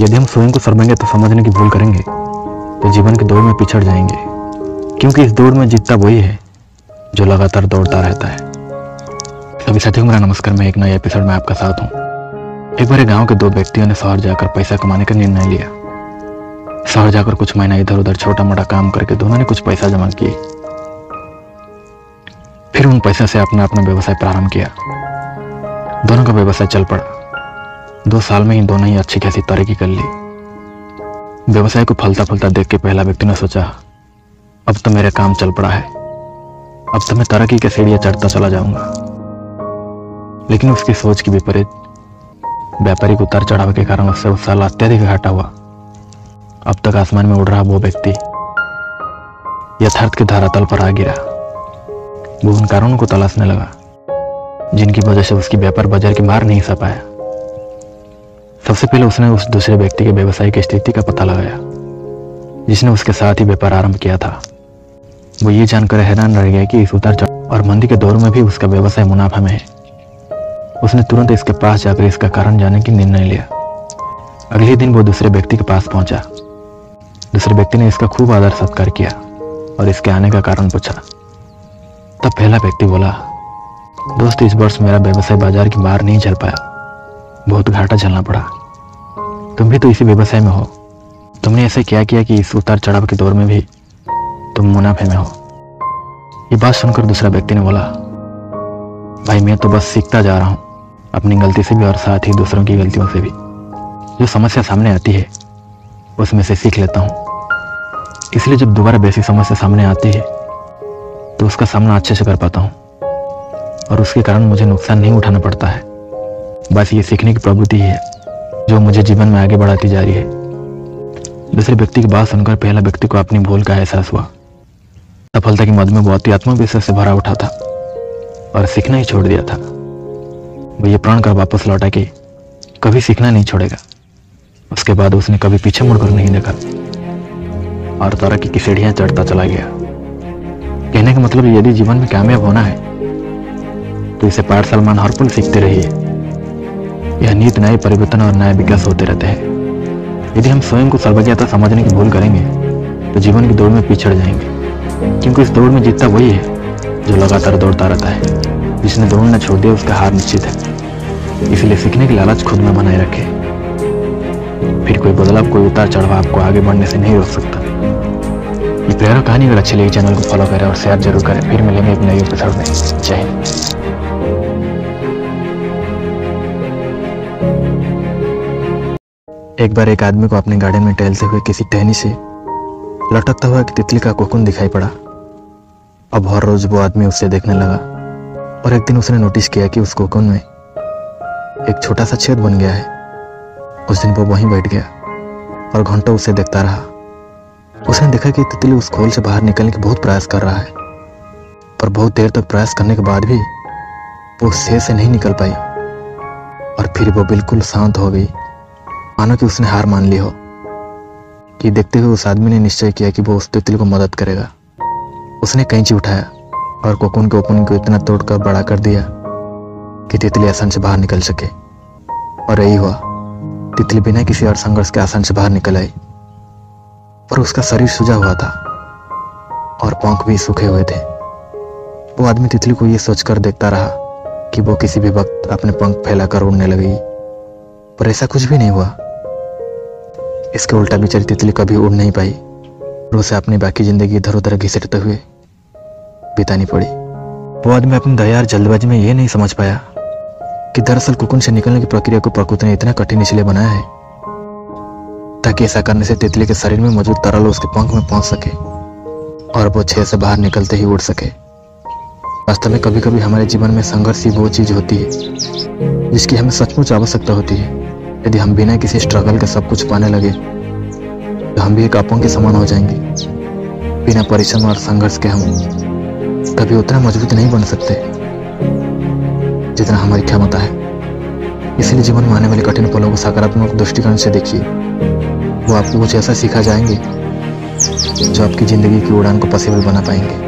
यदि हम स्वयं को शर्मेंगे तो समझने की भूल करेंगे तो जीवन की दौड़ में पिछड़ जाएँगे। क्योंकि इस दौड़ में जीतता वही है, जो लगातार दौड़ता रहता है। सभी साथियों, मेरा नमस्कार। मैं एक नए एपिसोड में आपका साथ हूँ। एक बार गाँव के दो व्यक्तियों ने शहर जाकर पैसा कमाने का निर्णय लिया। शहर जाकर कुछ महीना इधर उधर छोटा मोटा काम करके दोनों ने कुछ पैसा जमा किए। फिर उन पैसे से अपना अपना व्यवसाय प्रारंभ किया। दोनों का व्यवसाय चल पड़ा। दो साल में ही दोनों ही अच्छी खासी तरक्की कर ली। व्यवसाय को फलता फलता देख के पहला व्यक्ति ने सोचा, अब तो मेरा काम चल पड़ा है। अब तो मैं तरक्की के सीढ़ियाँ चढ़ता चला जाऊँगा। लेकिन उसकी सोच की विपरीत व्यापारिक उतार चढ़ाव के कारण उससे उस साल अत्यधिक घाटा हुआ। अब तक आसमान में उड़ रहा वो व्यक्ति यथार्थ के धरातल पर आ गिरा। वो उन कारणों को तलाशने लगा, जिनकी वजह से उसकी व्यापार बाज़ार की मार नहीं सा पाया। सबसे पहले उसने उस दूसरे व्यक्ति के व्यवसायिक स्थिति का पता लगाया, जिसने उसके साथ ही व्यापार आरंभ किया था। वो ये जानकर हैरान रह गया कि इस उतार चढ़ाव और मंदी के दौर में भी उसका व्यवसाय मुनाफा में है। उसने तुरंत इसके पास जाकर इसका कारण जानने की निर्णय लिया। अगले दिन वो दूसरे व्यक्ति के पास पहुँचा। दूसरे व्यक्ति ने इसका खूब आदर सत्कार किया और इसके आने का कारण पूछा। तब पहला व्यक्ति बोला, दोस्त, इस वर्ष मेरा व्यवसाय बाज़ार की मार नहीं चल पाया। बहुत घाटा झलना पड़ा। तुम भी तो इसी व्यवसाय में हो। तुमने ऐसे क्या किया कि इस उतार चढ़ाव के दौर में भी तुम मुनाफे में हो? ये बात सुनकर दूसरा व्यक्ति ने बोला, भाई, मैं तो बस सीखता जा रहा हूँ, अपनी गलती से भी और साथ ही दूसरों की गलतियों से भी। जो समस्या सामने आती है, उसमें से सीख लेता हूँ। इसलिए जब दोबारा वैसी समस्या सामने आती है तो उसका सामना अच्छे से कर पाता हूँ। और उसके कारण मुझे नुकसान नहीं उठाना पड़ता है। बस ये सीखने की प्रवृत्ति है जो मुझे जीवन में आगे बढ़ाती जा रही है। दूसरे व्यक्ति की बात सुनकर पहला व्यक्ति को अपनी भूल का एहसास हुआ। सफलता की मद में बहुत ही आत्मविश्वास से भरा उठा था और सीखना ही छोड़ दिया था। वो ये प्रण कर वापस लौटा कि कभी सीखना नहीं छोड़ेगा। उसके बाद उसने कभी पीछे मुड़कर नहीं देखा। और तरक्की की सीढ़ियाँ चढ़ता चला गया। कहने का मतलब यदि जीवन में कामयाब होना है तो इसे पाठ सलमान हर पल सीखते रहिए। यह नित नए परिवर्तन और नए विकास होते रहते हैं। यदि हम स्वयं को सर्वज्ञता समझने की भूल करेंगे तो जीवन की दौड़ में पिछड़ जाएँगे। क्योंकि इस दौड़ में जीतता वही है, जो लगातार दौड़ता रहता है। जिसने दौड़ना छोड़ दिया, उसका हार निश्चित है। इसलिए सीखने की लालच खुद में बनाए रखे। फिर कोई बदलाव, कोई उतार चढ़ाव आपको आगे बढ़ने से नहीं रोक सकता। ये प्रेरक कहानी अगर अच्छी लगी, चैनल को फॉलो करें और शेयर ज़रूर करें। फिर मिलेंगे एक नई एपिसोड में। जय हिंद। एक बार एक आदमी को अपने गार्डन में टहलते हुए किसी टहनी से लटकता हुआ एक तितली का कोकुन दिखाई पड़ा। अब हर रोज वो आदमी उससे देखने लगा और एक दिन उसने नोटिस किया कि उस कोकुन में एक छोटा सा छेद बन गया है। उस दिन वो वहीं बैठ गया और घंटों उसे देखता रहा। उसने देखा कि तितली उस खोल से बाहर निकलने की बहुत प्रयास कर रहा है, पर बहुत देर तक प्रयास करने के बाद भी वो उस से नहीं निकल पाई। और फिर वो बिल्कुल शांत हो गई। मानो कि उसने हार मान ली हो। कि देखते हुए उस आदमी ने निश्चय किया कि वो उस तितली को मदद करेगा। उसने कैंची उठाया और कोकुन के ओपन को इतना तोड़कर बड़ा कर दिया कि तितली आसान से बाहर निकल सके। और यही हुआ। तितली बिना किसी और संघर्ष के आसान से बाहर निकल आई। पर उसका शरीर सूजा हुआ था और पंख भी सूखे हुए थे। वो आदमी तितली को यह सोचकर देखता रहा कि वो किसी भी वक्त अपने पंख फैलाकर उड़ने लगी। पर ऐसा कुछ भी नहीं हुआ। इसके उल्टा बेचारी तितली कभी उड़ नहीं पाई। और उसे अपनी बाकी ज़िंदगी इधर उधर घिसटते हुए बितानी पड़ी। वो आदमी अपनी दयार जल्दबाजी में यह नहीं समझ पाया कि दरअसल कुकुन से निकलने की प्रक्रिया को प्रकृति ने इतना कठिन इसलिए बनाया है, ताकि ऐसा करने से तितली के शरीर में मौजूद तरल उसके पंख में पहुँच सके और वो छह से बाहर निकलते ही उड़ सके। वास्तव में कभी कभी हमारे जीवन में संघर्ष ही वो चीज़ होती है, जिसकी हमें सचमुच आवश्यकता होती है। यदि हम बिना किसी स्ट्रगल के सब कुछ पाने लगे तो हम भी एक अपंग के समान हो जाएँगे। बिना परिश्रम और संघर्ष के हम कभी उतना मज़बूत नहीं बन सकते, जितना हमारी क्षमता है। इसलिए जीवन में आने वाले कठिन पलों को सकारात्मक दृष्टिकोण से देखिए। वो आपको कुछ ऐसा सीखा जाएँगे, जो आपकी ज़िंदगी की उड़ान को पॉसिबल बना पाएँगे।